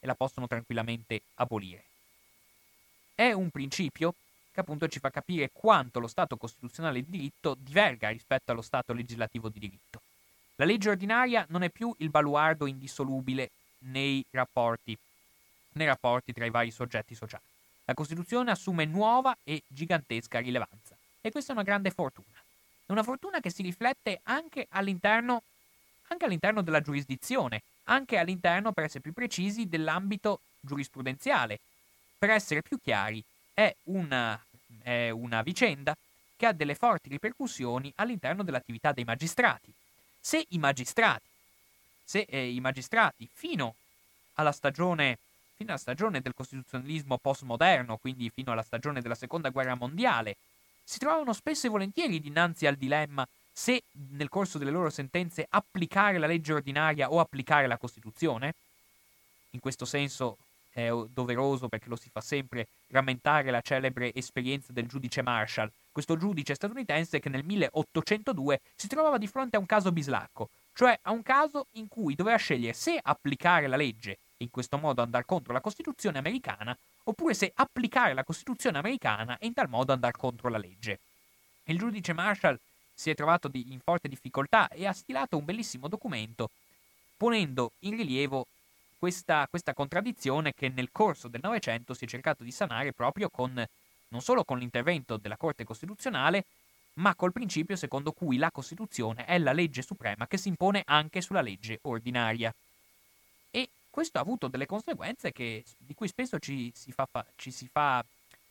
e la possono tranquillamente abolire è un principio che appunto ci fa capire quanto lo Stato costituzionale di diritto diverga rispetto allo Stato legislativo di diritto. La legge ordinaria non è più il baluardo indissolubile nei rapporti, nei rapporti tra i vari soggetti sociali. La Costituzione assume nuova e gigantesca rilevanza e questa è una grande fortuna. È una fortuna che si riflette anche all'interno, anche all'interno della giurisdizione, anche all'interno, per essere più precisi, dell'ambito giurisprudenziale, per essere più chiari, è una, è una vicenda che ha delle forti ripercussioni all'interno dell'attività dei magistrati. Se i magistrati, se, eh, i magistrati fino alla stagione fino alla stagione del costituzionalismo postmoderno, quindi fino alla stagione della seconda guerra mondiale, si trovano spesso e volentieri dinanzi al dilemma se nel corso delle loro sentenze applicare la legge ordinaria o applicare la Costituzione. In questo senso è doveroso perché lo si fa sempre rammentare la celebre esperienza del giudice Marshall, questo giudice statunitense che nel 1802 si trovava di fronte a un caso bislacco, cioè a un caso in cui doveva scegliere se applicare la legge e in questo modo andare contro la Costituzione americana, oppure se applicare la Costituzione americana e in tal modo andare contro la legge. Il giudice Marshall si è trovato di, in forte difficoltà e ha stilato un bellissimo documento ponendo in rilievo questa, questa contraddizione che nel corso del Novecento si è cercato di sanare proprio con non solo con l'intervento della Corte Costituzionale, ma col principio secondo cui la Costituzione è la legge suprema che si impone anche sulla legge ordinaria. Questo ha avuto delle conseguenze che, di, cui ci si fa, ci si fa,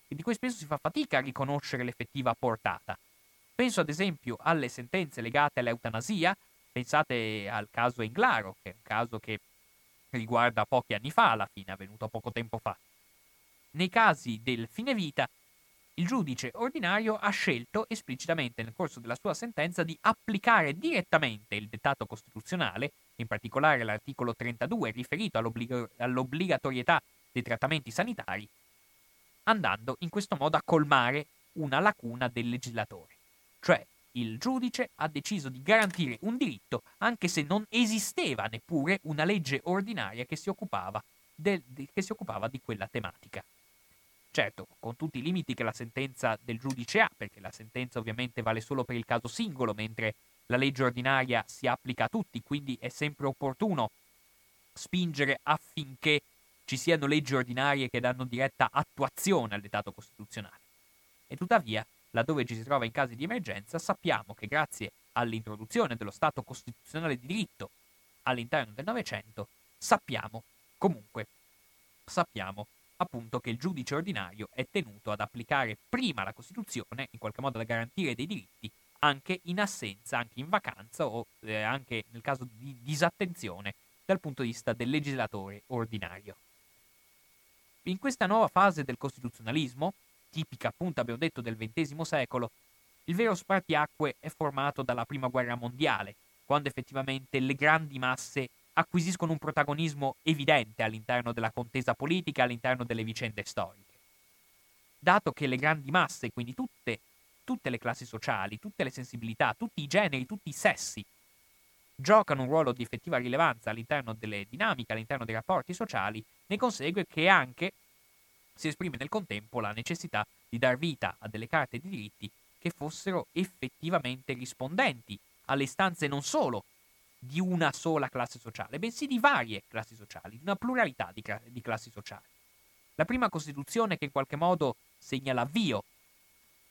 di cui spesso si fa fatica a riconoscere l'effettiva portata. Penso ad esempio alle sentenze legate all'eutanasia, pensate al caso Englaro, che è un caso che riguarda pochi anni fa, alla fine, avvenuto poco tempo fa. Nei casi del fine vita, il giudice ordinario ha scelto esplicitamente nel corso della sua sentenza di applicare direttamente il dettato costituzionale, in particolare l'articolo 32 riferito all'obblig- all'obbligatorietà dei trattamenti sanitari, andando in questo modo a colmare una lacuna del legislatore, cioè il giudice ha deciso di garantire un diritto anche se non esisteva neppure una legge ordinaria che si occupava, del, che si occupava di quella tematica. Certo, con tutti i limiti che la sentenza del giudice ha, perché la sentenza ovviamente vale solo per il caso singolo, mentre la legge ordinaria si applica a tutti, quindi è sempre opportuno spingere affinché ci siano leggi ordinarie che danno diretta attuazione al dettato costituzionale. E tuttavia laddove ci si trova in casi di emergenza, sappiamo che grazie all'introduzione dello Stato costituzionale di diritto all'interno del Novecento, sappiamo comunque, sappiamo appunto che il giudice ordinario è tenuto ad applicare prima la Costituzione, in qualche modo da garantire dei diritti, anche in assenza, anche in vacanza o eh, anche nel caso di disattenzione dal punto di vista del legislatore ordinario. In questa nuova fase del costituzionalismo, tipica appunto abbiamo detto del XX secolo, il vero spartiacque è formato dalla Prima Guerra Mondiale, quando effettivamente le grandi masse acquisiscono un protagonismo evidente all'interno della contesa politica, all'interno delle vicende storiche. Dato che le grandi masse, quindi tutte, tutte le classi sociali, tutte le sensibilità, tutti i generi, tutti i sessi, giocano un ruolo di effettiva rilevanza all'interno delle dinamiche, all'interno dei rapporti sociali, ne consegue che anche si esprime nel contempo la necessità di dar vita a delle carte di diritti che fossero effettivamente rispondenti alle istanze non solo di una sola classe sociale, bensì di varie classi sociali, di una pluralità di, di classi sociali. La prima Costituzione che in qualche modo segna l'avvio,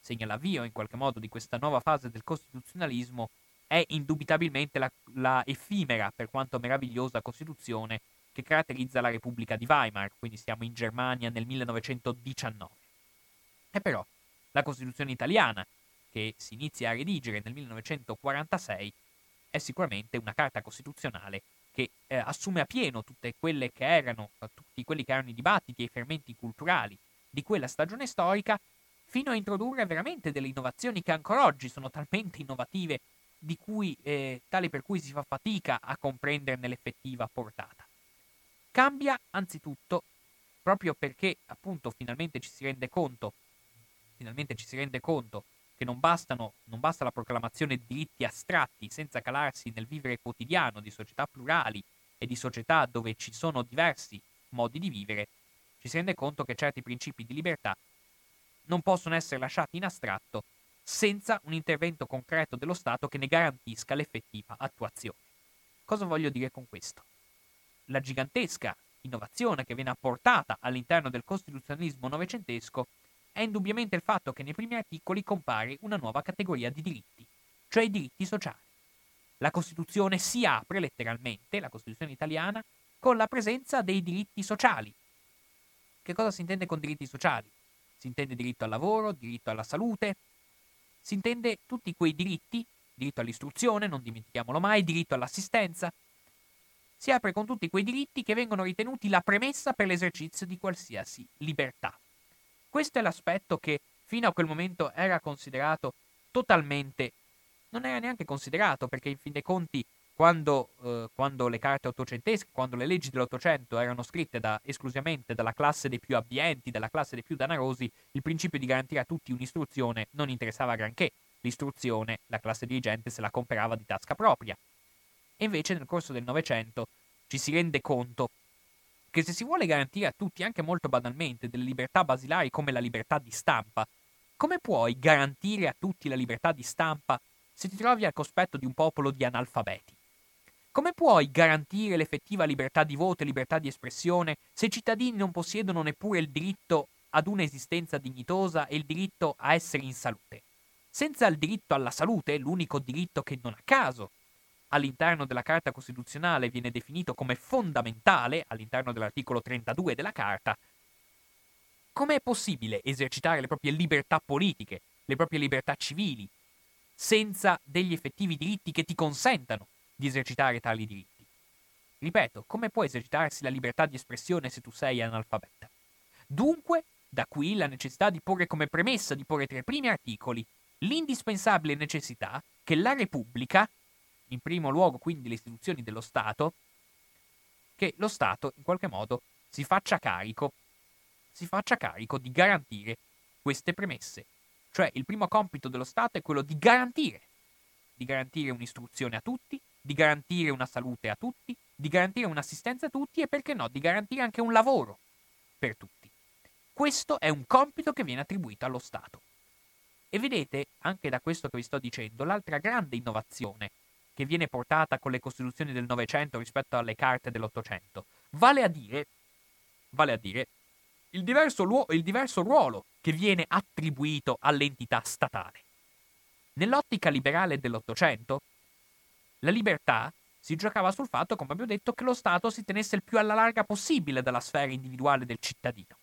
segna l'avvio in qualche modo di questa nuova fase del costituzionalismo è indubitabilmente la, la effimera, per quanto meravigliosa, Costituzione che caratterizza la Repubblica di Weimar, quindi siamo in Germania nel 1919. E però la Costituzione italiana, che si inizia a redigere nel 1946, è sicuramente una carta costituzionale che eh, assume a pieno tutte quelle che erano, tutti quelli che erano i dibattiti e i fermenti culturali di quella stagione storica fino a introdurre veramente delle innovazioni che ancora oggi sono talmente innovative di cui, eh, tali per cui si fa fatica a comprenderne l'effettiva portata. Cambia anzitutto proprio perché appunto finalmente ci si rende conto, finalmente ci si rende conto che non, bastano, non basta la proclamazione di diritti astratti senza calarsi nel vivere quotidiano di società plurali e di società dove ci sono diversi modi di vivere, ci si rende conto che certi principi di libertà non possono essere lasciati in astratto senza un intervento concreto dello Stato che ne garantisca l'effettiva attuazione. Cosa voglio dire con questo? La gigantesca innovazione che viene apportata all'interno del costituzionalismo novecentesco è indubbiamente il fatto che nei primi articoli compare una nuova categoria di diritti, cioè i diritti sociali. La Costituzione si apre letteralmente, la Costituzione italiana, con la presenza dei diritti sociali. Che cosa si intende con diritti sociali? Si intende diritto al lavoro, diritto alla salute, si intende tutti quei diritti, diritto all'istruzione, non dimentichiamolo mai, diritto all'assistenza. Si apre con tutti quei diritti che vengono ritenuti la premessa per l'esercizio di qualsiasi libertà. Questo è l'aspetto che fino a quel momento era considerato totalmente, non era neanche considerato perché in fin dei conti quando, eh, quando, le carte ottocentesche, quando le leggi dell'Ottocento erano scritte da, esclusivamente dalla classe dei più abbienti, dalla classe dei più danarosi, il principio di garantire a tutti un'istruzione non interessava granché. L'istruzione la classe dirigente se la comprava di tasca propria. E invece nel corso del Novecento ci si rende conto che se si vuole garantire a tutti, anche molto banalmente, delle libertà basilari come la libertà di stampa, come puoi garantire a tutti la libertà di stampa se ti trovi al cospetto di un popolo di analfabeti? Come puoi garantire l'effettiva libertà di voto e libertà di espressione se i cittadini non possiedono neppure il diritto ad un'esistenza dignitosa e il diritto a essere in salute? Senza il diritto alla salute, l'unico diritto che non a caso all'interno della Carta Costituzionale viene definito come fondamentale, all'interno dell'articolo 32 della Carta, com'è possibile esercitare le proprie libertà politiche, le proprie libertà civili, senza degli effettivi diritti che ti consentano di esercitare tali diritti? Ripeto, come può esercitarsi la libertà di espressione se tu sei analfabeta? Dunque, da qui la necessità di porre come premessa, di porre tra i primi articoli, l'indispensabile necessità che la Repubblica in primo luogo quindi le istituzioni dello Stato, che lo Stato in qualche modo si faccia carico, si faccia carico di garantire queste premesse. Cioè il primo compito dello Stato è quello di garantire, di garantire un'istruzione a tutti, di garantire una salute a tutti, di garantire un'assistenza a tutti e perché no, di garantire anche un lavoro per tutti. Questo è un compito che viene attribuito allo Stato. E vedete, anche da questo che vi sto dicendo, l'altra grande innovazione che viene portata con le costituzioni del Novecento rispetto alle carte dell'Ottocento. Vale a dire, vale a dire il, diverso luo- il diverso ruolo che viene attribuito all'entità statale. Nell'ottica liberale dell'Ottocento, la libertà si giocava sul fatto, come abbiamo detto, che lo Stato si tenesse il più alla larga possibile dalla sfera individuale del cittadino.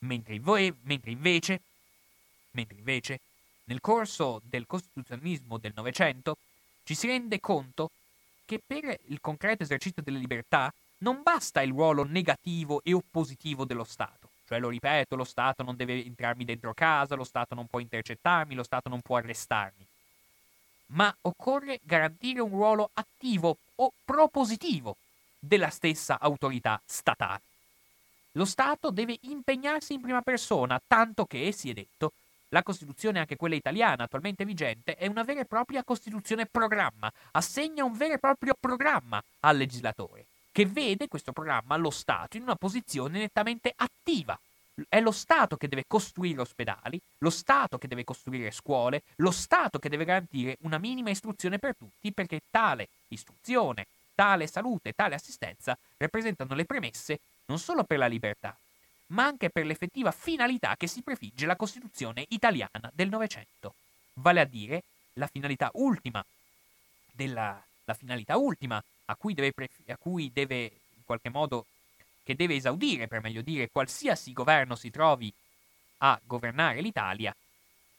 Mentre, invo- mentre, invece, mentre invece, nel corso del costituzionalismo del Novecento, ci si rende conto che per il concreto esercizio delle libertà non basta il ruolo negativo e oppositivo dello Stato. Cioè, lo ripeto, lo Stato non deve entrarmi dentro casa, lo Stato non può intercettarmi, lo Stato non può arrestarmi. Ma occorre garantire un ruolo attivo o propositivo della stessa autorità statale. Lo Stato deve impegnarsi in prima persona, tanto che, si è detto, la Costituzione, anche quella italiana attualmente vigente, è una vera e propria Costituzione programma, assegna un vero e proprio programma al legislatore, che vede questo programma, lo Stato, in una posizione nettamente attiva. È lo Stato che deve costruire ospedali, lo Stato che deve costruire scuole, lo Stato che deve garantire una minima istruzione per tutti, perché tale istruzione, tale salute, tale assistenza rappresentano le premesse non solo per la libertà, ma anche per l'effettiva finalità che si prefigge la Costituzione italiana del Novecento, vale a dire la finalità ultima, della, la finalità ultima a cui, deve, a cui deve in qualche modo che deve esaudire, per meglio dire, qualsiasi governo si trovi a governare l'Italia,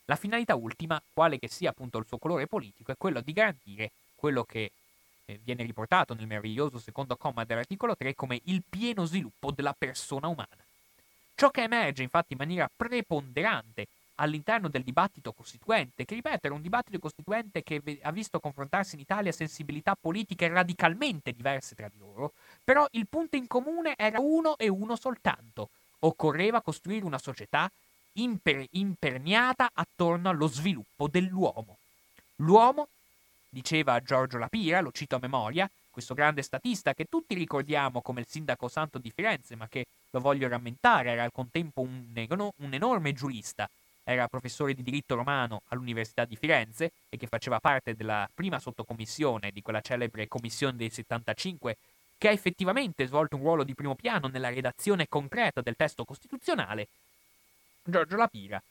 la finalità ultima, quale che sia appunto il suo colore politico, è quello di garantire quello che eh, viene riportato nel meraviglioso secondo comma dell'articolo 3 come il pieno sviluppo della persona umana. Ciò che emerge infatti in maniera preponderante all'interno del dibattito costituente, che ripeto era un dibattito costituente che ha visto confrontarsi in Italia sensibilità politiche radicalmente diverse tra di loro, però il punto in comune era uno e uno soltanto. Occorreva costruire una società imper- imperniata attorno allo sviluppo dell'uomo. L'uomo, diceva Giorgio Lapira, lo cito a memoria, questo grande statista che tutti ricordiamo come il sindaco santo di Firenze, ma che, lo voglio rammentare, era al contempo un, un enorme giurista, era professore di diritto romano all'Università di Firenze e che faceva parte della prima sottocommissione di quella celebre commissione dei 75 che ha effettivamente svolto un ruolo di primo piano nella redazione concreta del testo costituzionale, Giorgio Lapira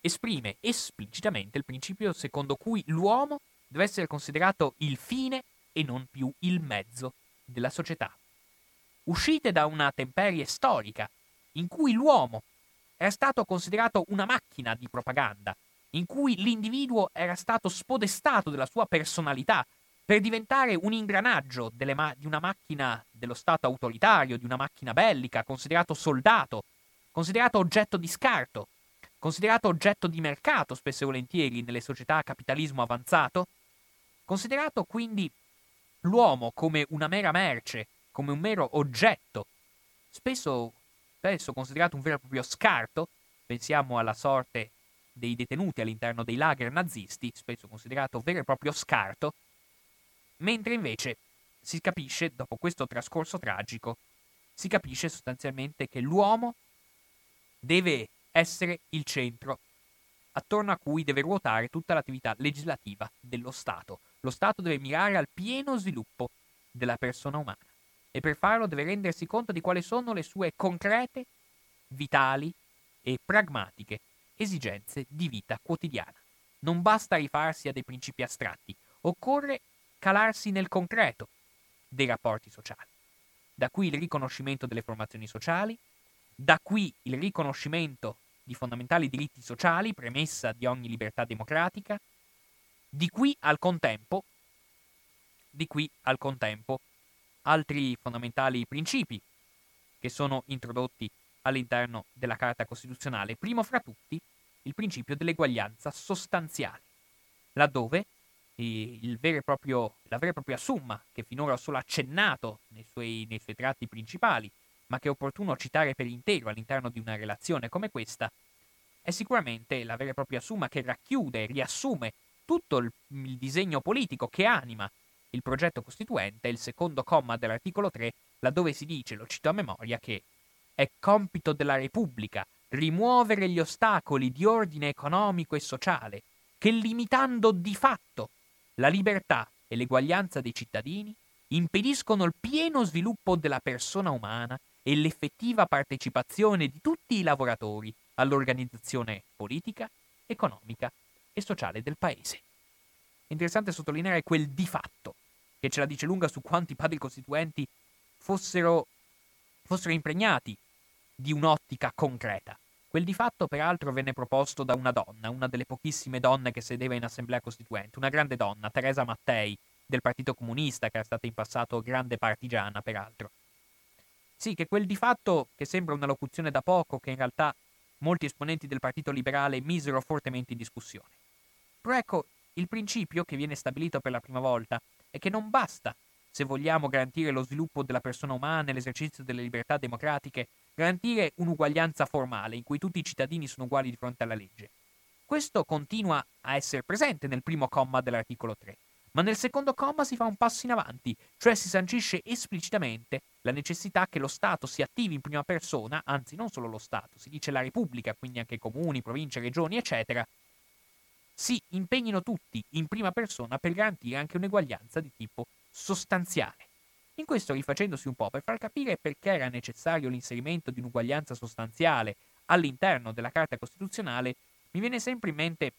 esprime esplicitamente il principio secondo cui l'uomo deve essere considerato il fine e non più il mezzo della società. Uscite da una temperie storica in cui l'uomo era stato considerato una macchina di propaganda, in cui l'individuo era stato spodestato della sua personalità per diventare un ingranaggio ma- di una macchina dello Stato autoritario, di una macchina bellica, considerato soldato, considerato oggetto di scarto, considerato oggetto di mercato spesso e volentieri nelle società a capitalismo avanzato, considerato quindi l'uomo come una mera merce, come un mero oggetto, spesso spesso considerato un vero e proprio scarto, pensiamo alla sorte dei detenuti all'interno dei lager nazisti, spesso considerato vero e proprio scarto, mentre invece si capisce, dopo questo trascorso tragico, si capisce sostanzialmente che l'uomo deve essere il centro attorno a cui deve ruotare tutta l'attività legislativa dello Stato. Lo Stato deve mirare al pieno sviluppo della persona umana e per farlo deve rendersi conto di quali sono le sue concrete, vitali e pragmatiche esigenze di vita quotidiana. Non basta rifarsi a dei principi astratti, occorre calarsi nel concreto dei rapporti sociali. Da qui il riconoscimento delle formazioni sociali, da qui il riconoscimento di fondamentali diritti sociali, premessa di ogni libertà democratica, di qui al contempo, di qui al contempo altri fondamentali principi che sono introdotti all'interno della Carta Costituzionale, primo fra tutti il principio dell'eguaglianza sostanziale, laddove proprio, la vera e propria summa, che finora ho solo accennato nei suoi, nei suoi tratti principali, ma che è opportuno citare per intero all'interno di una relazione come questa, è sicuramente la vera e propria summa che racchiude riassume tutto il, il disegno politico che anima il progetto costituente, il secondo comma dell'articolo 3, laddove si dice, lo cito a memoria, che è compito della Repubblica rimuovere gli ostacoli di ordine economico e sociale che, limitando di fatto la libertà e l'eguaglianza dei cittadini, impediscono il pieno sviluppo della persona umana e l'effettiva partecipazione di tutti i lavoratori all'organizzazione politica, economica e sociale del Paese. È interessante sottolineare quel di fatto, che ce la dice lunga su quanti padri costituenti fossero, fossero impregnati di un'ottica concreta. Quel di fatto, peraltro, venne proposto da una donna, una delle pochissime donne che sedeva in assemblea costituente, una grande donna, Teresa Mattei, del Partito Comunista, che era stata in passato grande partigiana, peraltro. Sì, che quel di fatto, che sembra una locuzione da poco, che in realtà molti esponenti del Partito Liberale misero fortemente in discussione. Però ecco, il principio che viene stabilito per la prima volta è che non basta, se vogliamo garantire lo sviluppo della persona umana e l'esercizio delle libertà democratiche, garantire un'uguaglianza formale in cui tutti i cittadini sono uguali di fronte alla legge. Questo continua a essere presente nel primo comma dell'articolo 3, ma nel secondo comma si fa un passo in avanti, cioè si sancisce esplicitamente la necessità che lo Stato si attivi in prima persona, anzi non solo lo Stato, si dice la Repubblica, quindi anche comuni, province, regioni, eccetera, si impegnino tutti in prima persona per garantire anche un'eguaglianza di tipo sostanziale. In questo rifacendosi un po' per far capire perché era necessario l'inserimento di un'uguaglianza sostanziale all'interno della Carta Costituzionale, mi viene sempre in mente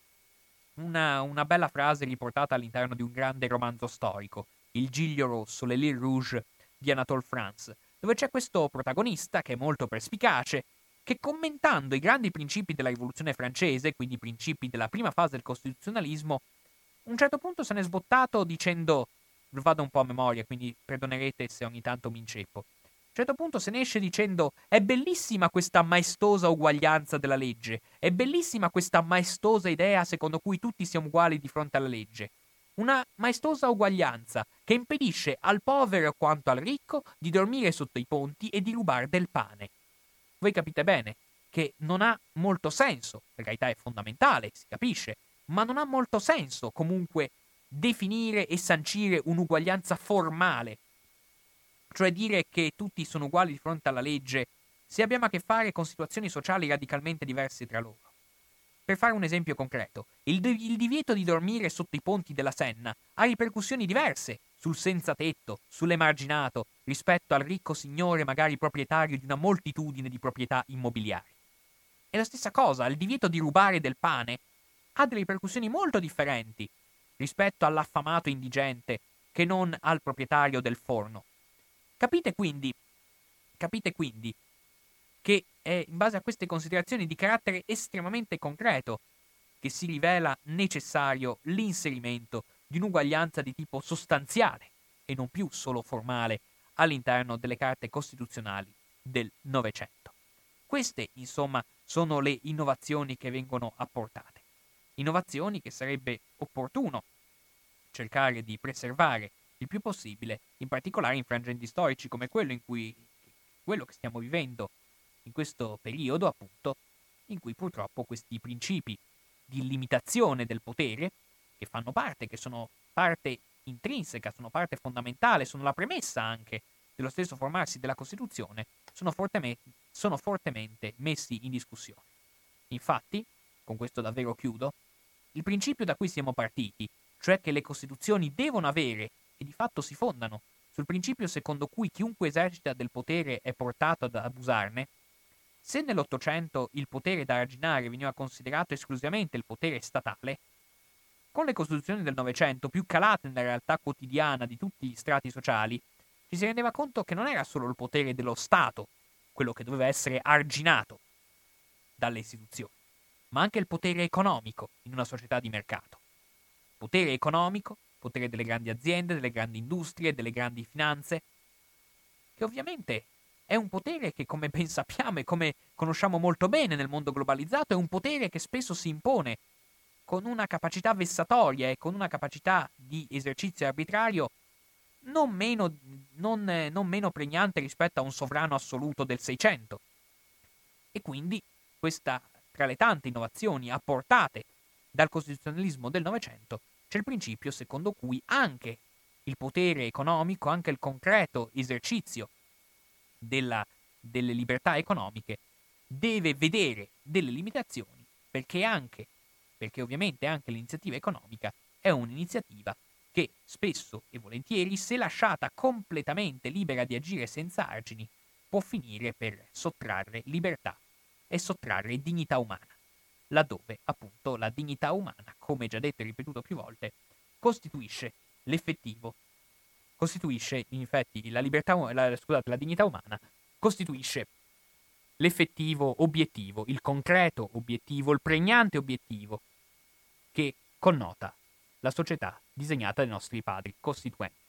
una, una bella frase riportata all'interno di un grande romanzo storico, Il Giglio Rosso, Le Lille Rouge di Anatole France, dove c'è questo protagonista che è molto perspicace, che commentando i grandi principi della rivoluzione francese, quindi i principi della prima fase del costituzionalismo, a un certo punto se n'è sbottato dicendo, vado un po' a memoria, quindi perdonerete se ogni tanto mi inceppo, A un certo punto se ne esce dicendo è bellissima questa maestosa uguaglianza della legge, è bellissima questa maestosa idea secondo cui tutti siamo uguali di fronte alla legge. Una maestosa uguaglianza che impedisce al povero quanto al ricco di dormire sotto i ponti e di rubare del pane. Voi capite bene che non ha molto senso, per carità è fondamentale, si capisce, ma non ha molto senso comunque definire e sancire un'uguaglianza formale cioè dire che tutti sono uguali di fronte alla legge, se abbiamo a che fare con situazioni sociali radicalmente diverse tra loro. Per fare un esempio concreto, il, d- il divieto di dormire sotto i ponti della Senna ha ripercussioni diverse sul senza tetto, sull'emarginato, rispetto al ricco signore magari proprietario di una moltitudine di proprietà immobiliari. E la stessa cosa, il divieto di rubare del pane ha delle ripercussioni molto differenti rispetto all'affamato indigente che non al proprietario del forno. Capite quindi, capite quindi che è in base a queste considerazioni di carattere estremamente concreto che si rivela necessario l'inserimento di un'uguaglianza di tipo sostanziale e non più solo formale all'interno delle carte costituzionali del Novecento. Queste, insomma, sono le innovazioni che vengono apportate. Innovazioni che sarebbe opportuno cercare di preservare il più possibile, in particolare in frangenti storici come quello in cui quello che stiamo vivendo in questo periodo, appunto, in cui purtroppo questi principi di limitazione del potere, che fanno parte, che sono parte intrinseca, sono parte fondamentale, sono la premessa anche dello stesso formarsi della Costituzione, sono fortemente, sono fortemente messi in discussione. Infatti, con questo davvero chiudo, il principio da cui siamo partiti, cioè che le Costituzioni devono avere e di fatto si fondano sul principio secondo cui chiunque esercita del potere è portato ad abusarne, se nell'Ottocento il potere da arginare veniva considerato esclusivamente il potere statale, con le costituzioni del Novecento, più calate nella realtà quotidiana di tutti gli strati sociali, ci si rendeva conto che non era solo il potere dello Stato quello che doveva essere arginato dalle istituzioni, ma anche il potere economico in una società di mercato. Potere economico potere delle grandi aziende, delle grandi industrie, delle grandi finanze, che ovviamente è un potere che, come ben sappiamo e come conosciamo molto bene nel mondo globalizzato, è un potere che spesso si impone con una capacità vessatoria e con una capacità di esercizio arbitrario non meno, non, non meno pregnante rispetto a un sovrano assoluto del Seicento. E quindi questa, tra le tante innovazioni apportate dal costituzionalismo del Novecento, c'è il principio secondo cui anche il potere economico, anche il concreto esercizio della, delle libertà economiche deve vedere delle limitazioni perché anche, perché ovviamente anche l'iniziativa economica è un'iniziativa che spesso e volentieri, se lasciata completamente libera di agire senza argini, può finire per sottrarre libertà e sottrarre dignità umana laddove appunto la dignità umana, come già detto e ripetuto più volte, costituisce l'effettivo, costituisce infatti la libertà, la, scusate, la dignità umana, costituisce l'effettivo obiettivo, il concreto obiettivo, il pregnante obiettivo che connota la società disegnata dai nostri padri costituenti.